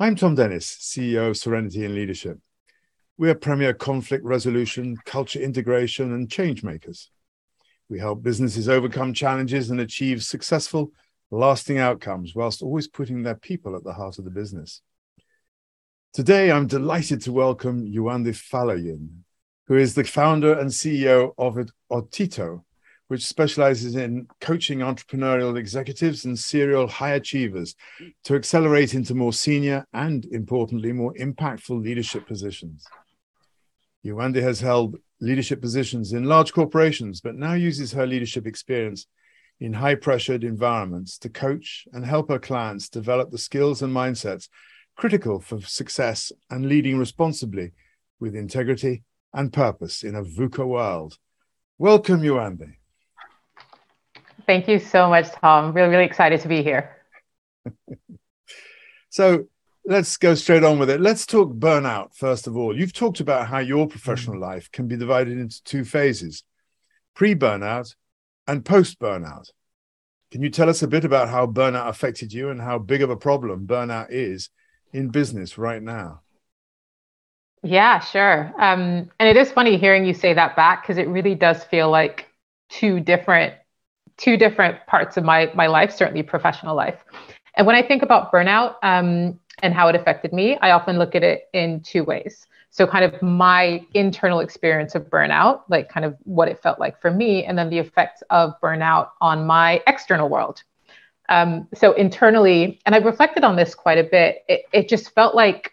I'm Tom Dennis, CEO of Serenity in Leadership. We are premier conflict resolution, culture integration, and change makers. We help businesses overcome challenges and achieve successful, lasting outcomes whilst always putting their people at the heart of the business. Today, I'm delighted to welcome Yewande Faloyin, who is the founder and CEO of Otito, which specializes in coaching entrepreneurial executives and serial high achievers to accelerate into more senior and, importantly, more impactful leadership positions. Yewande has held leadership positions in large corporations, but now uses her leadership experience in high pressured environments to coach and help her clients develop the skills and mindsets critical for success and leading responsibly with integrity and purpose in a VUCA world. Welcome, Yewande. Thank you so much, Tom. Really, really excited to be here. so let's go straight on with it. Let's talk burnout first of all. You've talked about how your professional mm. life can be divided into two phases pre burnout and post burnout. Can you tell us a bit about how burnout affected you and how big of a problem burnout is in business right now? Yeah, sure. Um, and it is funny hearing you say that back because it really does feel like two different two different parts of my my life, certainly professional life. And when I think about burnout um, and how it affected me, I often look at it in two ways. So, kind of my internal experience of burnout, like kind of what it felt like for me, and then the effects of burnout on my external world. Um, so, internally, and I've reflected on this quite a bit, it, it just felt like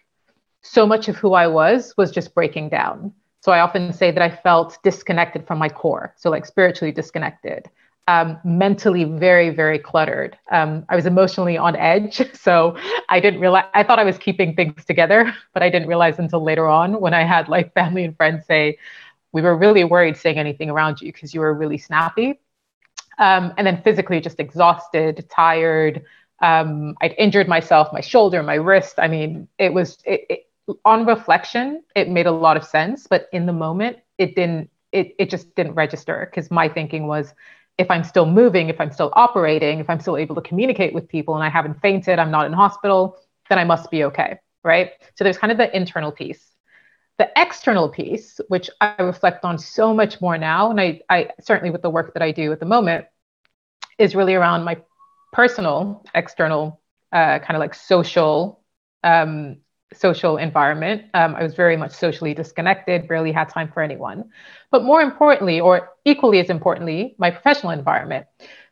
so much of who I was was just breaking down. So, I often say that I felt disconnected from my core, so like spiritually disconnected um, mentally very, very cluttered. Um, I was emotionally on edge. So I didn't realize, I thought I was keeping things together, but I didn't realize until later on when I had like family and friends say, we were really worried saying anything around you because you were really snappy. Um, and then physically just exhausted, tired. Um, I'd injured myself, my shoulder, my wrist. I mean, it was, it, it, on reflection, it made a lot of sense, but in the moment, it didn't, it, it just didn't register because my thinking was if I'm still moving, if I'm still operating, if I'm still able to communicate with people and I haven't fainted, I'm not in hospital, then I must be okay. Right. So there's kind of the internal piece. The external piece, which I reflect on so much more now, and I, I certainly with the work that I do at the moment, is really around my personal, external, uh, kind of like social um, social environment. Um, I was very much socially disconnected, barely had time for anyone. But more importantly, or equally as importantly, my professional environment.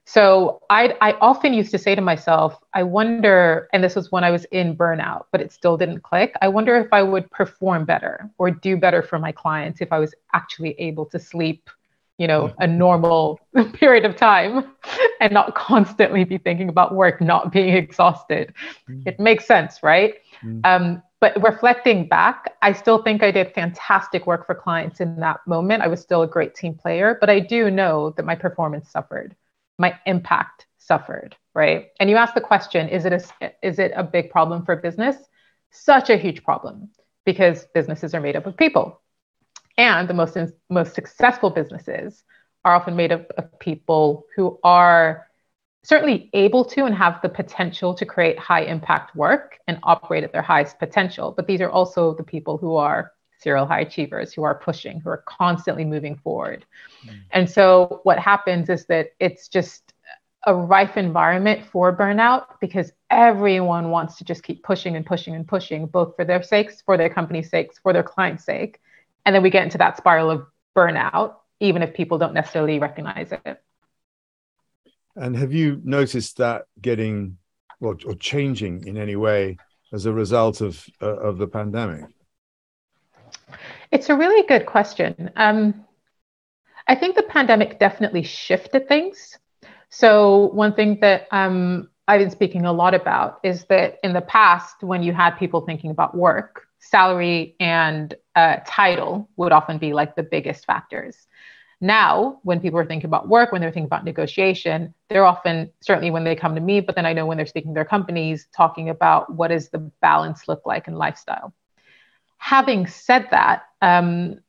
So I, I often used to say to myself, I wonder, and this was when I was in burnout, but it still didn't click. I wonder if I would perform better or do better for my clients if I was actually able to sleep, you know, a normal period of time and not constantly be thinking about work, not being exhausted. It makes sense, right? Mm. Um, but reflecting back, I still think I did fantastic work for clients in that moment. I was still a great team player, but I do know that my performance suffered, my impact suffered, right? And you asked the question, is it a is it a big problem for business? Such a huge problem because businesses are made up of people. And the most most successful businesses are often made up of people who are certainly able to and have the potential to create high impact work and operate at their highest potential. But these are also the people who are serial high achievers, who are pushing, who are constantly moving forward. Mm. And so what happens is that it's just a rife environment for burnout because everyone wants to just keep pushing and pushing and pushing, both for their sakes, for their company's sakes, for their client's sake. And then we get into that spiral of burnout, even if people don't necessarily recognize it. And have you noticed that getting well, or changing in any way as a result of uh, of the pandemic? It's a really good question. Um, I think the pandemic definitely shifted things. So one thing that um, I've been speaking a lot about is that in the past, when you had people thinking about work, salary and uh, title would often be like the biggest factors. Now, when people are thinking about work, when they're thinking about negotiation, they're often, certainly when they come to me, but then I know when they're speaking to their companies, talking about what does the balance look like in lifestyle. Having said that, um,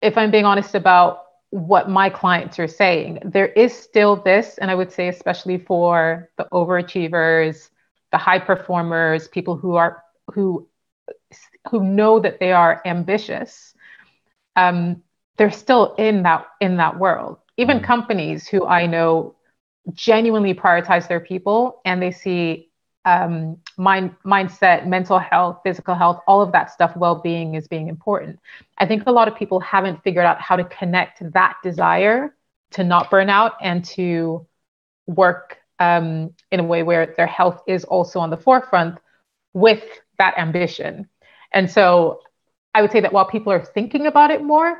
if I'm being honest about what my clients are saying, there is still this, and I would say, especially for the overachievers, the high performers, people who are who who know that they are ambitious, um, they're still in that in that world. Even mm. companies who I know genuinely prioritize their people and they see um, mind mindset, mental health, physical health, all of that stuff, well-being is being important. I think a lot of people haven't figured out how to connect that desire to not burn out and to work um, in a way where their health is also on the forefront with that ambition. And so I would say that while people are thinking about it more,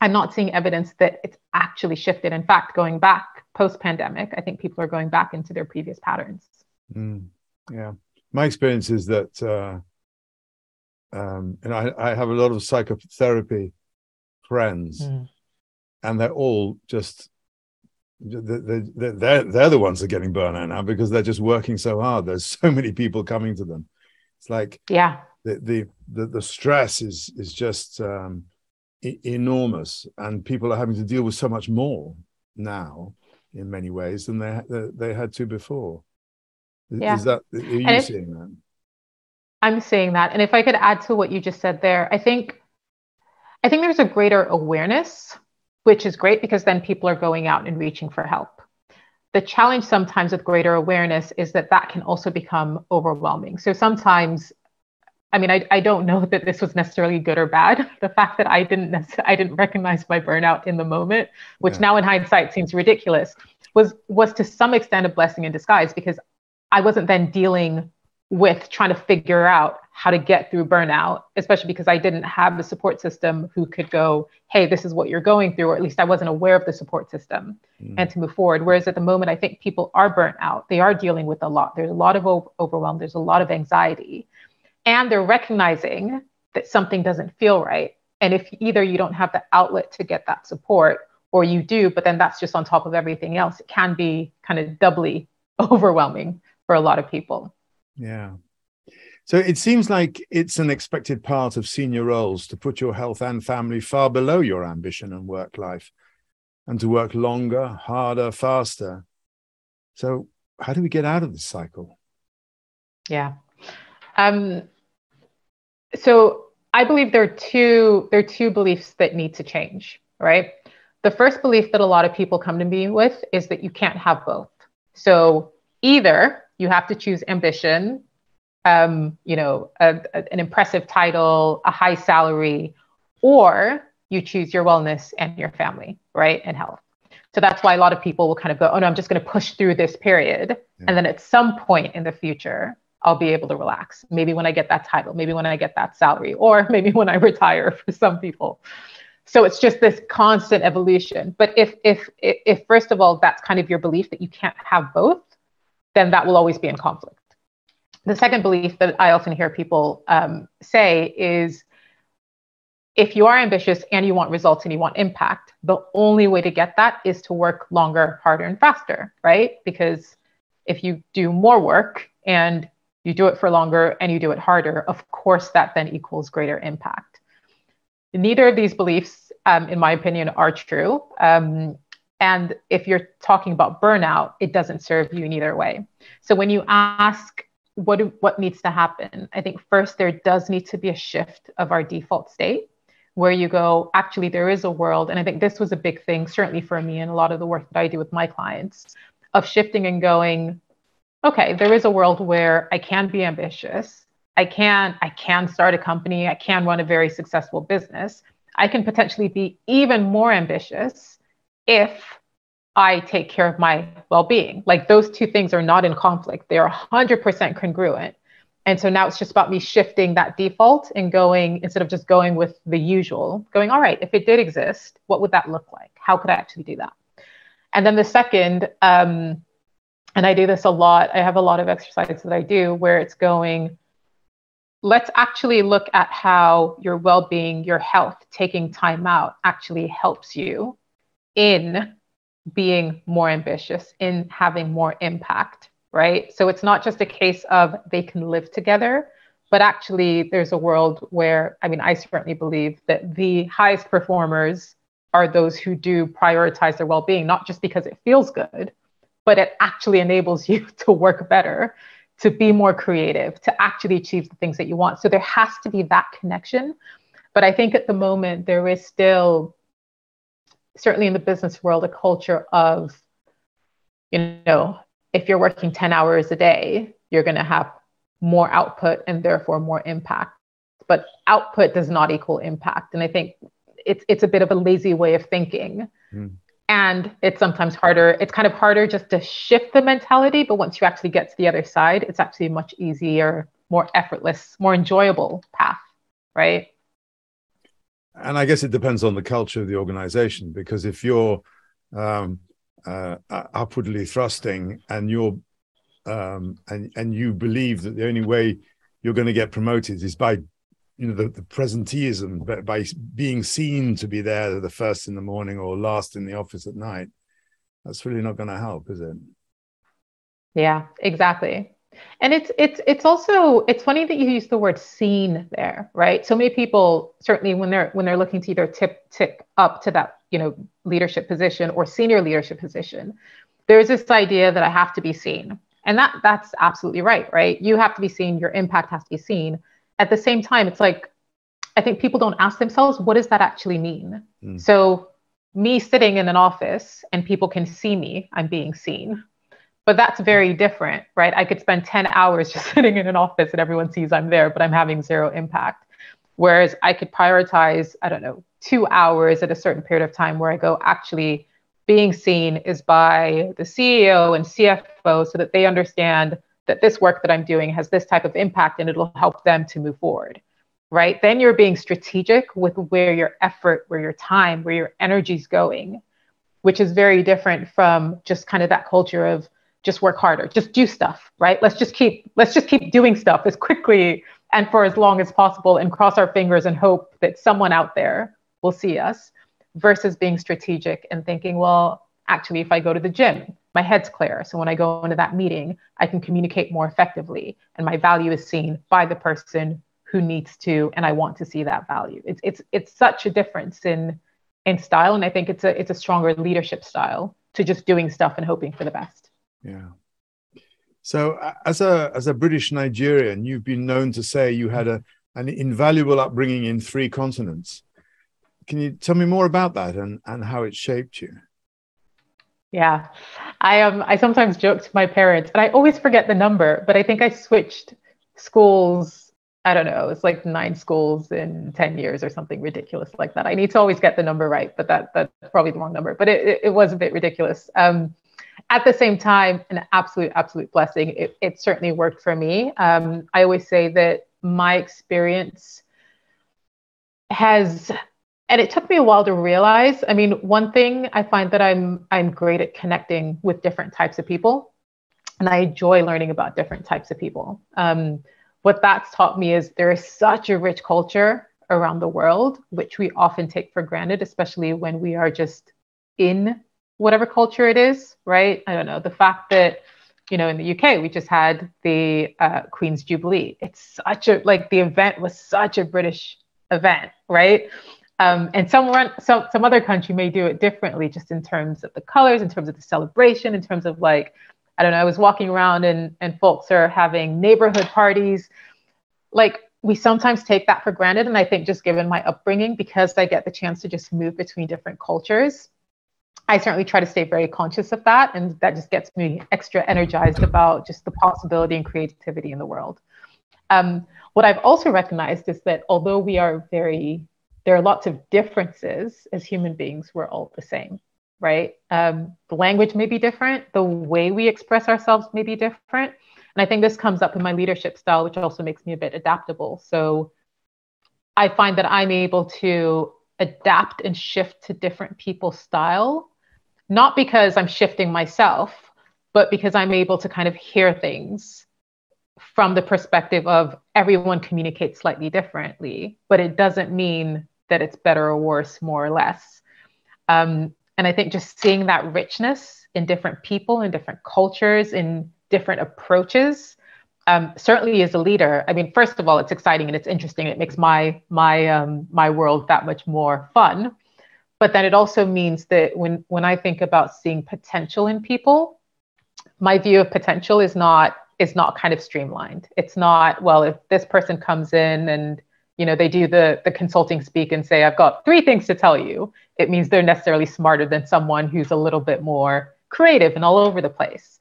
I'm not seeing evidence that it's actually shifted. In fact, going back post pandemic, I think people are going back into their previous patterns. Mm, yeah. My experience is that, uh, um, and I, I, have a lot of psychotherapy friends, mm. and they're all just they're, they're, they're the ones that are getting burnt out now because they're just working so hard. There's so many people coming to them. It's like yeah, the the the, the stress is is just um, enormous, and people are having to deal with so much more now in many ways than they they, had to before. Yeah. Is that are you and seeing that? I'm seeing that, and if I could add to what you just said there, I think I think there's a greater awareness which is great because then people are going out and reaching for help. The challenge sometimes with greater awareness is that that can also become overwhelming. So sometimes, I mean, I, I don't know that this was necessarily good or bad. The fact that I didn't I didn't recognize my burnout in the moment, which yeah. now in hindsight seems ridiculous, was was to some extent a blessing in disguise because I wasn't then dealing with trying to figure out how to get through burnout, especially because I didn't have the support system who could go, hey, this is what you're going through, or at least I wasn't aware of the support system mm. and to move forward. Whereas at the moment, I think people are burnt out. They are dealing with a lot. There's a lot of overwhelm, there's a lot of anxiety, and they're recognizing that something doesn't feel right. And if either you don't have the outlet to get that support, or you do, but then that's just on top of everything else, it can be kind of doubly overwhelming for a lot of people. Yeah. So it seems like it's an expected part of senior roles to put your health and family far below your ambition and work life and to work longer, harder, faster. So, how do we get out of this cycle? Yeah. Um, so, I believe there are two there are two beliefs that need to change, right? The first belief that a lot of people come to me with is that you can't have both. So, either you have to choose ambition, um, you know, a, a, an impressive title, a high salary, or you choose your wellness and your family, right, and health. So that's why a lot of people will kind of go, oh no, I'm just going to push through this period. Yeah. And then at some point in the future, I'll be able to relax. Maybe when I get that title, maybe when I get that salary, or maybe when I retire for some people. So it's just this constant evolution. But if if if first of all that's kind of your belief that you can't have both, then that will always be in conflict. The second belief that I often hear people um, say is if you are ambitious and you want results and you want impact, the only way to get that is to work longer, harder, and faster, right? Because if you do more work and you do it for longer and you do it harder, of course, that then equals greater impact. Neither of these beliefs, um, in my opinion, are true. Um, and if you're talking about burnout, it doesn't serve you in either way. So when you ask what what needs to happen, I think first there does need to be a shift of our default state where you go, actually, there is a world. And I think this was a big thing, certainly for me and a lot of the work that I do with my clients, of shifting and going, okay, there is a world where I can be ambitious. I can, I can start a company. I can run a very successful business. I can potentially be even more ambitious if I take care of my well being. Like those two things are not in conflict, they are 100% congruent. And so now it's just about me shifting that default and going, instead of just going with the usual, going, all right, if it did exist, what would that look like? How could I actually do that? And then the second, um, and I do this a lot, I have a lot of exercises that I do where it's going, let's actually look at how your well being, your health, taking time out actually helps you in being more ambitious, in having more impact, right? So it's not just a case of they can live together, but actually there's a world where, I mean, I certainly believe that the highest performers are those who do prioritize their well being, not just because it feels good, but it actually enables you to work better to be more creative, to actually achieve the things that you want. So there has to be that connection. But I think at the moment, there is still, certainly in the business world, a culture of, you know, if you're working 10 hours a day, you're going to have more output and therefore more impact. But output does not equal impact. And I think it's, it's a bit of a lazy way of thinking. Mm and it's sometimes harder it's kind of harder just to shift the mentality but once you actually get to the other side it's actually a much easier more effortless more enjoyable path right? And i guess it depends on the culture of the organization because if you're um, uh, upwardly thrusting and you're um, and and you believe that the only way you're going to get promoted is by you know the, the presenteeism by, by being seen to be there the first in the morning or last in the office at night that's really not going to help is it? Yeah exactly. And it's it's it's also it's funny that you use the word seen there right? So many people certainly when they're when they're looking to either tip tick up to that you know leadership position or senior leadership position there's this idea that i have to be seen. And that that's absolutely right right? You have to be seen your impact has to be seen at the same time, it's like, I think people don't ask themselves, what does that actually mean? Mm. So, me sitting in an office and people can see me, I'm being seen. But that's very different, right? I could spend 10 hours just sitting in an office and everyone sees I'm there, but I'm having zero impact. Whereas I could prioritize, I don't know, two hours at a certain period of time where I go, actually, being seen is by the CEO and CFO so that they understand that this work that I'm doing has this type of impact and it'll help them to move forward. Right. Then you're being strategic with where your effort, where your time, where your energy is going, which is very different from just kind of that culture of just work harder, just do stuff, right? Let's just keep let's just keep doing stuff as quickly and for as long as possible and cross our fingers and hope that someone out there will see us versus being strategic and thinking, well, actually if I go to the gym, my head's clear. So when I go into that meeting, I can communicate more effectively and my value is seen by the person who needs to and I want to see that value. It's it's it's such a difference in in style and I think it's a it's a stronger leadership style to just doing stuff and hoping for the best. Yeah. So uh, as a as a British Nigerian, you've been known to say you had a an invaluable upbringing in three continents. Can you tell me more about that and, and how it shaped you? Yeah, I um I sometimes joke to my parents, and I always forget the number, but I think I switched schools. I don't know, it's like nine schools in ten years or something ridiculous like that. I need to always get the number right, but that that's probably the wrong number. But it it, it was a bit ridiculous. Um, at the same time, an absolute absolute blessing. It it certainly worked for me. Um, I always say that my experience has and it took me a while to realize i mean one thing i find that i'm i'm great at connecting with different types of people and i enjoy learning about different types of people. Um, what that's taught me is there is such a rich culture around the world which we often take for granted especially when we are just in whatever culture it is right? I don't know the fact that you know in the uk we just had the uh, queen's jubilee. It's such a like the event was such a british event right um, and some, some some other country may do it differently, just in terms of the colors, in terms of the celebration, in terms of like, I don't know. I was walking around and and folks are having neighborhood parties. Like we sometimes take that for granted, and I think just given my upbringing, because I get the chance to just move between different cultures, I certainly try to stay very conscious of that, and that just gets me extra energized about just the possibility and creativity in the world. Um, what I've also recognized is that although we are very there are lots of differences as human beings. We're all the same, right? Um, the language may be different, the way we express ourselves may be different. And I think this comes up in my leadership style, which also makes me a bit adaptable. So I find that I'm able to adapt and shift to different people's style, not because I'm shifting myself, but because I'm able to kind of hear things from the perspective of everyone communicates slightly differently, but it doesn't mean that it's better or worse, more or less. Um, and I think just seeing that richness in different people, in different cultures, in different approaches, um, certainly as a leader. I mean, first of all, it's exciting and it's interesting. It makes my my um, my world that much more fun. But then it also means that when when I think about seeing potential in people, my view of potential is not is not kind of streamlined. It's not, well, if this person comes in and you know they do the the consulting speak and say i've got three things to tell you. It means they're necessarily smarter than someone who's a little bit more creative and all over the place.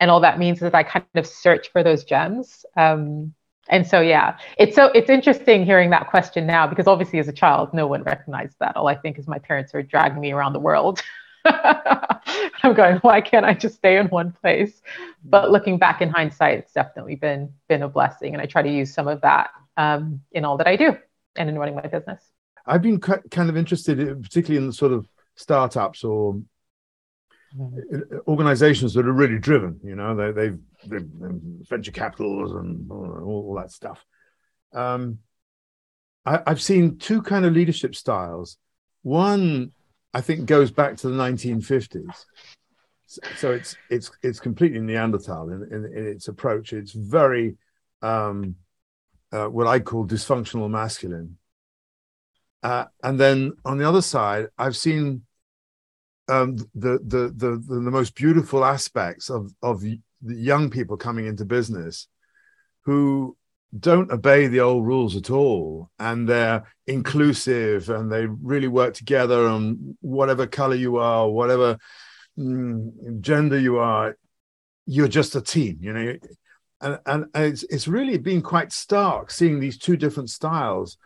And all that means is i kind of search for those gems. Um, and so yeah it's so it's interesting hearing that question now because obviously as a child no one recognized that. All i think is my parents are dragging me around the world i'm going why can't i just stay in one place but looking back in hindsight it's definitely been been a blessing and i try to use some of that um, in all that I do and in running my business. I've been kind of interested, particularly in the sort of startups or mm-hmm. organizations that are really driven. You know, they, they've, they've venture capitals and all, all that stuff. Um, I, I've seen two kind of leadership styles. One, I think, goes back to the 1950s. So it's it's it's completely Neanderthal in, in, in its approach. It's very um, uh, what I call dysfunctional masculine. Uh, and then on the other side, I've seen um, the, the, the, the, the most beautiful aspects of, of the young people coming into business who don't obey the old rules at all and they're inclusive and they really work together and whatever color you are whatever mm, gender you are you're just a team you know? And, and it's, it's really been quite stark seeing these two different styles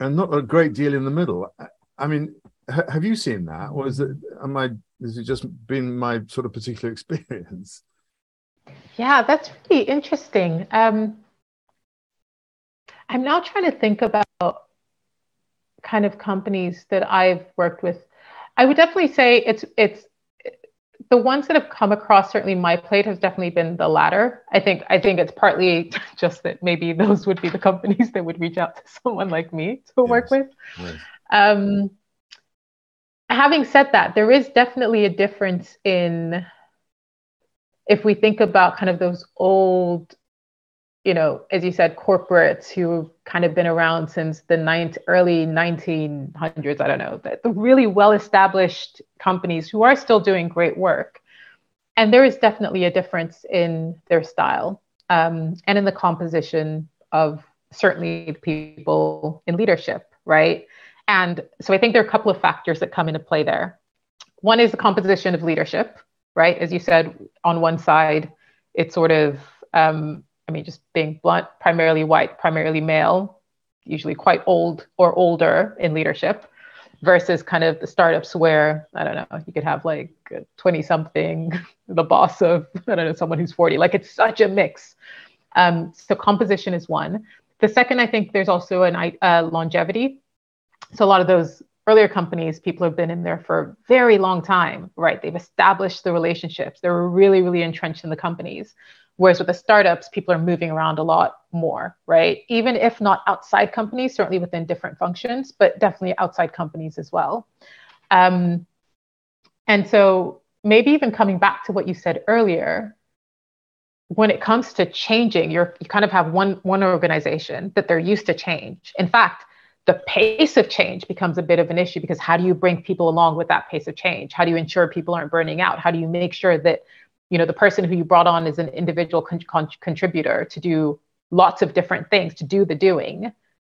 and not a great deal in the middle. I mean ha- have you seen that or is it am i has it just been my sort of particular experience? Yeah that's really interesting. Um, i'm now trying to think about kind of companies that i've worked with i would definitely say it's it's the ones that have come across certainly my plate has definitely been the latter. I think I think it's partly just that maybe those would be the companies that would reach out to someone like me to yes. work with. Yes. Um, having said that, there is definitely a difference in if we think about kind of those old you know, as you said, corporates who've kind of been around since the ninth, early 1900s, I don't know, the, the really well established companies who are still doing great work. And there is definitely a difference in their style um, and in the composition of certainly people in leadership, right? And so I think there are a couple of factors that come into play there. One is the composition of leadership, right? As you said, on one side, it's sort of um, I mean, just being blunt, primarily white, primarily male, usually quite old or older in leadership, versus kind of the startups where, I don't know, you could have like 20 something, the boss of, I don't know, someone who's 40. Like it's such a mix. Um, so composition is one. The second, I think there's also an uh, longevity. So a lot of those earlier companies, people have been in there for a very long time, right? They've established the relationships. They're really, really entrenched in the companies. Whereas with the startups, people are moving around a lot more, right? Even if not outside companies, certainly within different functions, but definitely outside companies as well. Um, and so maybe even coming back to what you said earlier, when it comes to changing, you're you kind of have one one organization that they're used to change. In fact, the pace of change becomes a bit of an issue because how do you bring people along with that pace of change? How do you ensure people aren't burning out? How do you make sure that you know the person who you brought on is an individual con- con- contributor to do lots of different things to do the doing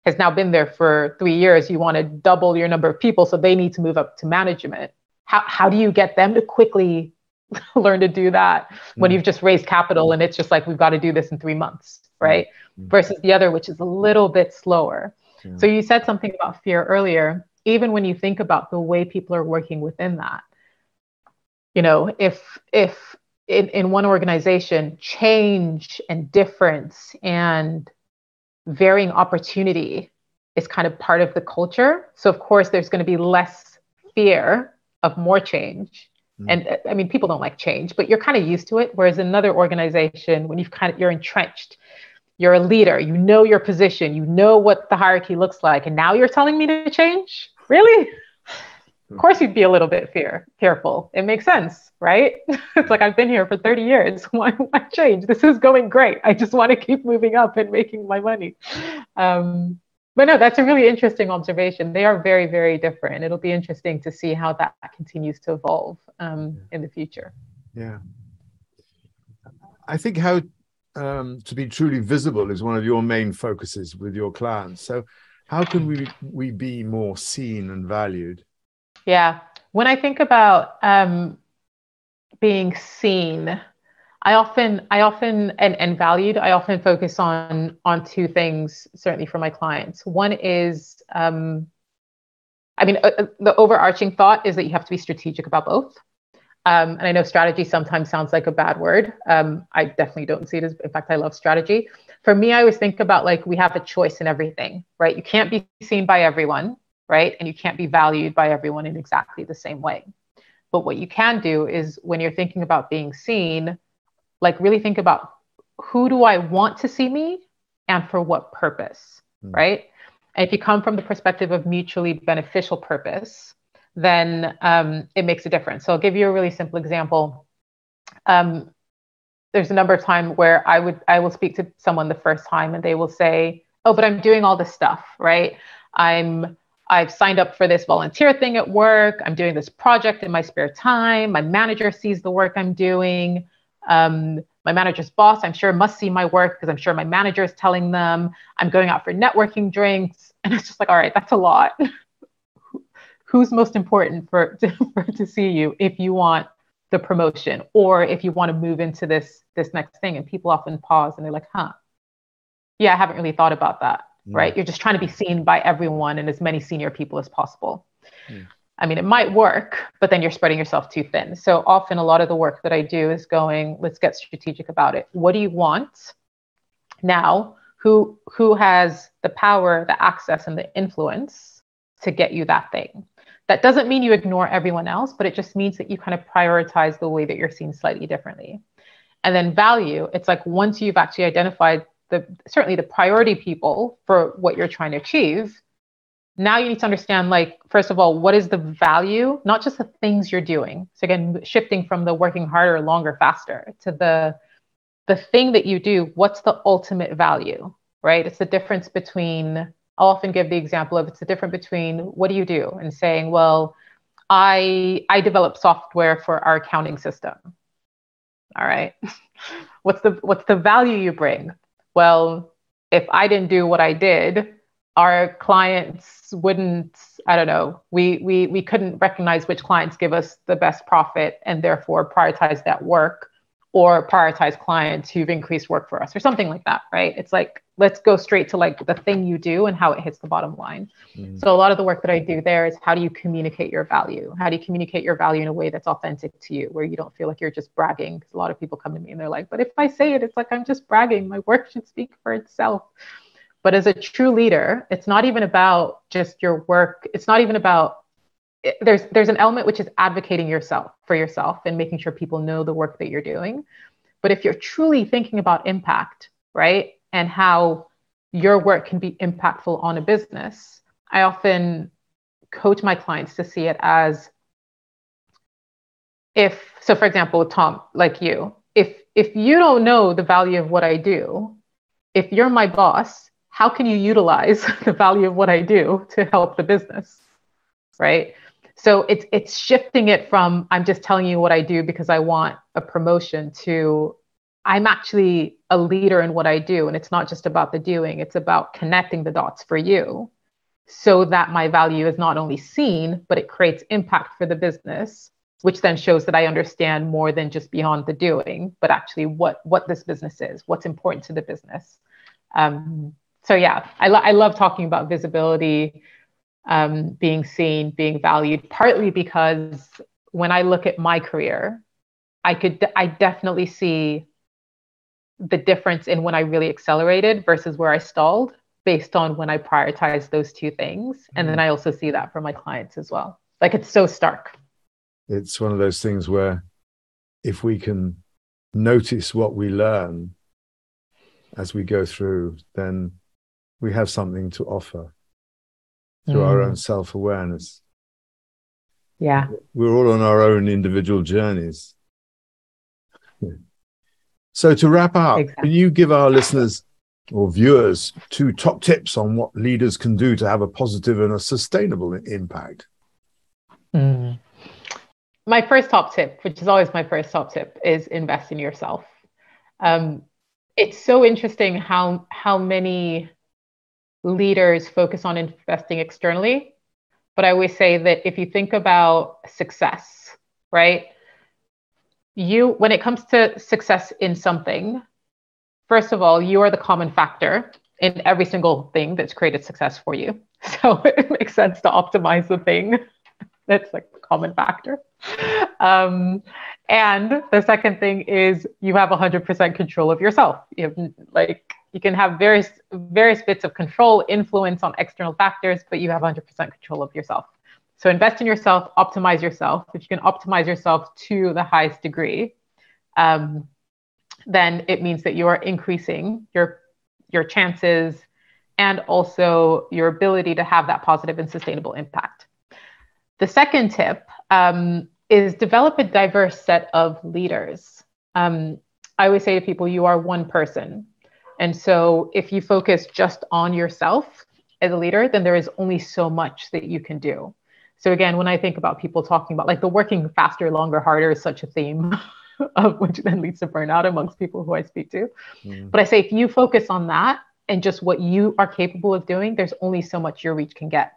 has now been there for three years you want to double your number of people so they need to move up to management how, how do you get them to quickly learn to do that when mm. you've just raised capital and it's just like we've got to do this in three months right mm. versus the other which is a little bit slower yeah. so you said something about fear earlier even when you think about the way people are working within that you know if if in, in one organization, change and difference and varying opportunity is kind of part of the culture. So, of course, there's going to be less fear of more change. Mm. And uh, I mean, people don't like change, but you're kind of used to it. Whereas another organization, when you've kind of you're entrenched, you're a leader, you know your position, you know what the hierarchy looks like, and now you're telling me to change? Really? Of course you'd be a little bit fear fearful. It makes sense right? It's like i've been here for 30 years. Why, why change? This is going great. I just want to keep moving up and making my money. Um, but no that's a really interesting observation. They are very very different. It'll be interesting to see how that continues to evolve um, in the future. Yeah. I think how um, to be truly visible is one of your main focuses with your clients. So, how can we we be more seen and valued? Yeah, when I think about um, being seen, I often I often and, and valued. I often focus on on two things. Certainly for my clients, one is. Um, I mean, uh, uh the overarching thought is that you have to be strategic about both. Um, and I know strategy sometimes sounds like a bad word. Um, I definitely don't see it as, in fact, I love strategy. For me, I always think about like we have a choice in everything, right? You can't be seen by everyone, right? And you can't be valued by everyone in exactly the same way. But what you can do is when you're thinking about being seen, like really think about who do I want to see me and for what purpose, mm. right? And if you come from the perspective of mutually beneficial purpose, then um, it makes a difference. So I'll give you a really simple example. Um, there's a number of times where I would I will speak to someone the first time and they will say, "Oh, but I'm doing all this stuff, right? I'm I've signed up for this volunteer thing at work. I'm doing this project in my spare time. My manager sees the work I'm doing. Um, my manager's boss, I'm sure, must see my work because I'm sure my manager is telling them. I'm going out for networking drinks, and it's just like, all right, that's a lot. who's most important for to, for to see you if you want the promotion or if you want to move into this this next thing and people often pause and they're like huh yeah i haven't really thought about that mm. right you're just trying to be seen by everyone and as many senior people as possible mm. i mean it might work but then you're spreading yourself too thin so often a lot of the work that i do is going let's get strategic about it what do you want now who who has the power the access and the influence to get you that thing that doesn't mean you ignore everyone else, but it just means that you kind of prioritize the way that you're seen slightly differently. And then value, it's like once you've actually identified the certainly the priority people for what you're trying to achieve, now you need to understand like first of all, what is the value, not just the things you're doing. So again, shifting from the working harder, longer, faster to the the thing that you do, what's the ultimate value, right? It's the difference between I'll often give the example of it's the difference between what do you do and saying, well, I I develop software for our accounting system. All right. what's the what's the value you bring? Well, if I didn't do what I did, our clients wouldn't i don't know we we we couldn't recognize which clients give us the best profit and therefore prioritize that work or prioritize clients who've increased work for us or something like that right? It's like let's go straight to like the thing you do and how it hits the bottom line. Mm-hmm. so a lot of the work that i do there is how do you communicate your value? How do you communicate your value in a way that's authentic to you where you don't feel like you're just bragging? Because a lot of people come to me and they're like but if i say it it's like i'm just bragging. My work should speak for itself. But as a true leader it's not even about just your work. It's not even about there's there's an element which is advocating yourself for yourself and making sure people know the work that you're doing. But if you're truly thinking about impact right and how your work can be impactful on a business i often coach my clients to see it as if so for example tom like you if if you don't know the value of what i do if you're my boss how can you utilize the value of what i do to help the business right so it's it's shifting it from i'm just telling you what i do because i want a promotion to i'm actually a leader in what i do. And it's not just about the doing it's about connecting the dots for you so that my value is not only seen but it creates impact for the business which then shows that i understand more than just beyond the doing but actually what what this business is what's important to the business. Um, so yeah I, lo- I love talking about visibility um, being seen, being valued, partly because when I look at my career, I could, I definitely see the difference in when I really accelerated versus where I stalled based on when I prioritized those two things. And then mm-hmm. I also see that for my clients as well. Like it's so stark. It's one of those things where if we can notice what we learn as we go through, then we have something to offer through mm. our own mm. self awareness. Yeah. We're all on our own individual journeys. So, to wrap up, exactly. can you give our listeners or viewers two top tips on what leaders can do to have a positive and a sustainable impact? Mm. My first top tip, which is always my first top tip, is invest in yourself. Um, it's so interesting how how many leaders focus on investing externally. But i always say that if you think about success right? You when it comes to success in something first of all you are the common factor in every single thing that's created success for you. So it makes sense to optimize the thing. That's like the common factor. Um, and the second thing is you have 100% control of yourself. You have like you can have various various bits of control, influence on external factors, but you have 100% control of yourself. So invest in yourself, optimize yourself. If you can optimize yourself to the highest degree, um, then it means that you are increasing your your chances and also your ability to have that positive and sustainable impact. The second tip um, is develop a diverse set of leaders. Um, I always say to people, you are one person. And so if you focus just on yourself as a leader, then there is only so much that you can do. So again, when I think about people talking about like the working faster, longer, harder is such a theme of which then leads to burnout amongst people who I speak to. Mm. But I say if you focus on that and just what you are capable of doing, there's only so much your reach can get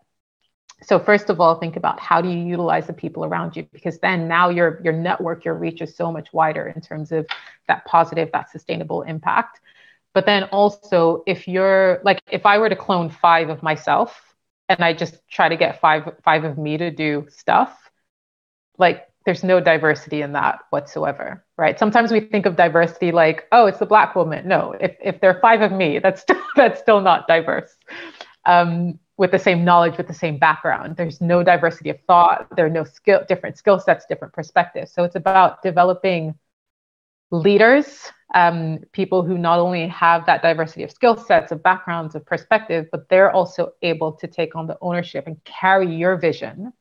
so first of all think about how do you utilize the people around you because then now your your network your reach is so much wider in terms of that positive that sustainable impact but then also if you're like if i were to clone five of myself and i just try to get five five of me to do stuff like there's no diversity in that whatsoever right sometimes we think of diversity like oh it's the black woman no if, if there are five of me that's still, that's still not diverse um, with the same knowledge, with the same background. There's no diversity of thought. There are no skill, different skill sets, different perspectives. So it's about developing leaders, um, people who not only have that diversity of skill sets, of backgrounds, of perspective, but they're also able to take on the ownership and carry your vision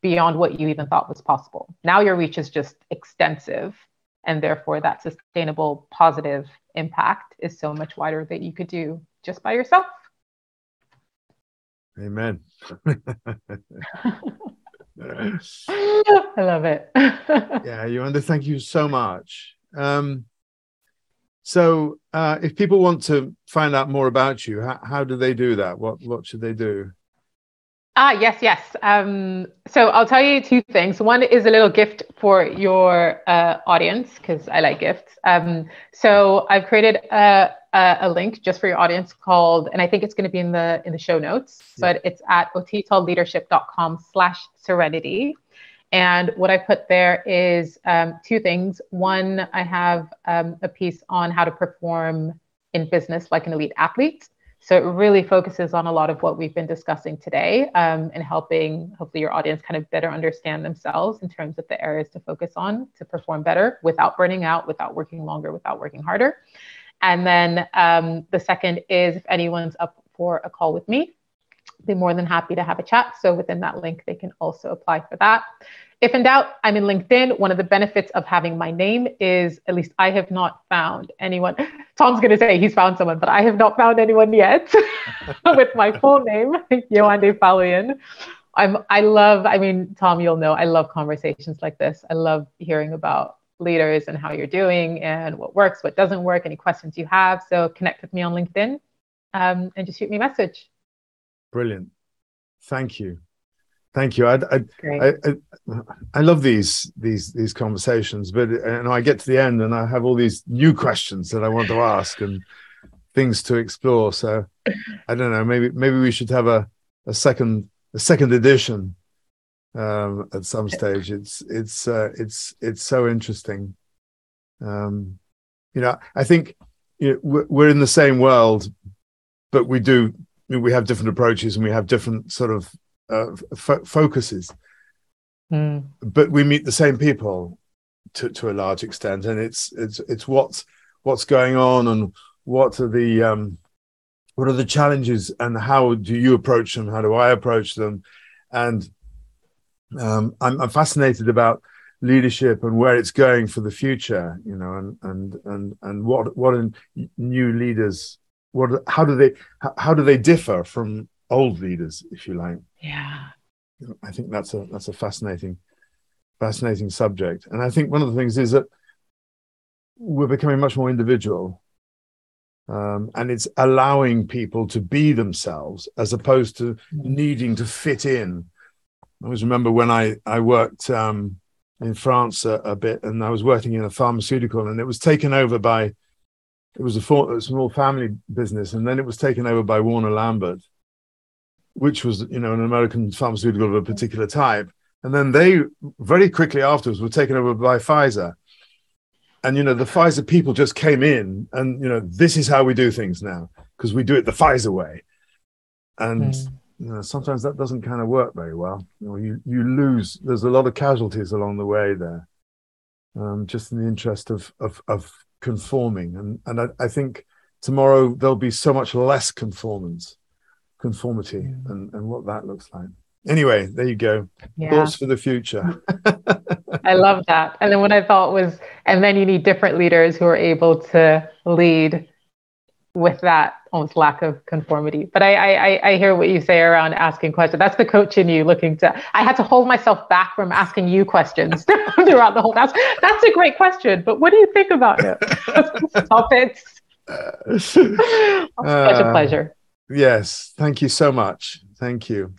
beyond what you even thought was possible. Now your reach is just extensive, and therefore that sustainable, positive impact is so much wider that you could do just by yourself. Amen. I love it. yeah, Yewande, thank you so much. Um, so, uh, if people want to find out more about you, how, how do they do that? What what should they do? Ah, yes, yes. Um, so I'll tell you two things. One is a little gift for your uh, audience because I like gifts. Um, so I've created a, a, a, link just for your audience called, and I think it's going to be in the in the show notes, yeah. but it's at otitoleadership.com slash serenity. And what I put there is um, two things. One, I have um, a piece on how to perform in business like an elite athlete. So it really focuses on a lot of what we've been discussing today um, and helping hopefully your audience kind of better understand themselves in terms of the areas to focus on to perform better without burning out, without working longer, without working harder. And then um, the second is if anyone's up for a call with me, be more than happy to have a chat. So within that link, they can also apply for that. If in doubt, I'm in LinkedIn. One of the benefits of having my name is at least I have not found anyone. Tom's going to say he's found someone, but I have not found anyone yet with my full name, Yewande Faloyin. I'm, I love, I mean, Tom, you'll know, I love conversations like this. I love hearing about leaders and how you're doing and what works, what doesn't work, any questions you have. So connect with me on LinkedIn um, and just shoot me a message. Brilliant. Thank you. Thank you. I, I, I, I, love these these these conversations, but and I get to the end and I have all these new questions that I want to ask and things to explore. So I don't know. Maybe maybe we should have a a second a second edition um, at some stage. It's it's uh, it's it's so interesting. Um, you know, I think you know, we're in the same world, but we do we have different approaches and we have different sort of uh, f- focuses. Mm. But we meet the same people to, to a large extent, and it's it's it's what's what's going on and what are the um, what are the challenges and how do you approach them? How do I approach them? And um, I'm, I'm fascinated about leadership and where it's going for the future. You know, and and and and what what new leaders what how do they how, do they differ from old leaders, if you like. Yeah. I think that's a that's a fascinating, fascinating subject. And I think one of the things is that we're becoming much more individual. Um, and it's allowing people to be themselves as opposed to needing to fit in. I always remember when I I worked um, in France a, a, bit, and I was working in a pharmaceutical, and it was taken over by it was a, for, small family business, and then it was taken over by Warner Lambert, which was you know an American pharmaceutical of a particular type, and then they very quickly afterwards were taken over by Pfizer and you know the Pfizer people just came in, and you know this is how we do things now because we do it the Pfizer way, and mm. you know sometimes that doesn't kind of work very well. You know, you you lose. There's a lot of casualties along the way there, um, just in the interest of of, of conforming, and and I, I, think tomorrow there'll be so much less conformance, conformity, mm. and and what that looks like anyway, there you go. Yeah. Thoughts for the future. I love that. And then what I thought was, and then you need different leaders who are able to lead with that almost lack of conformity. But I, I, I hear what you say around asking questions. That's the coach in you looking to. I had to hold myself back from asking you questions throughout the whole. That's that's a great question. But what do you think about it? Stop it. Uh, such a pleasure. Yes, thank you so much. Thank you.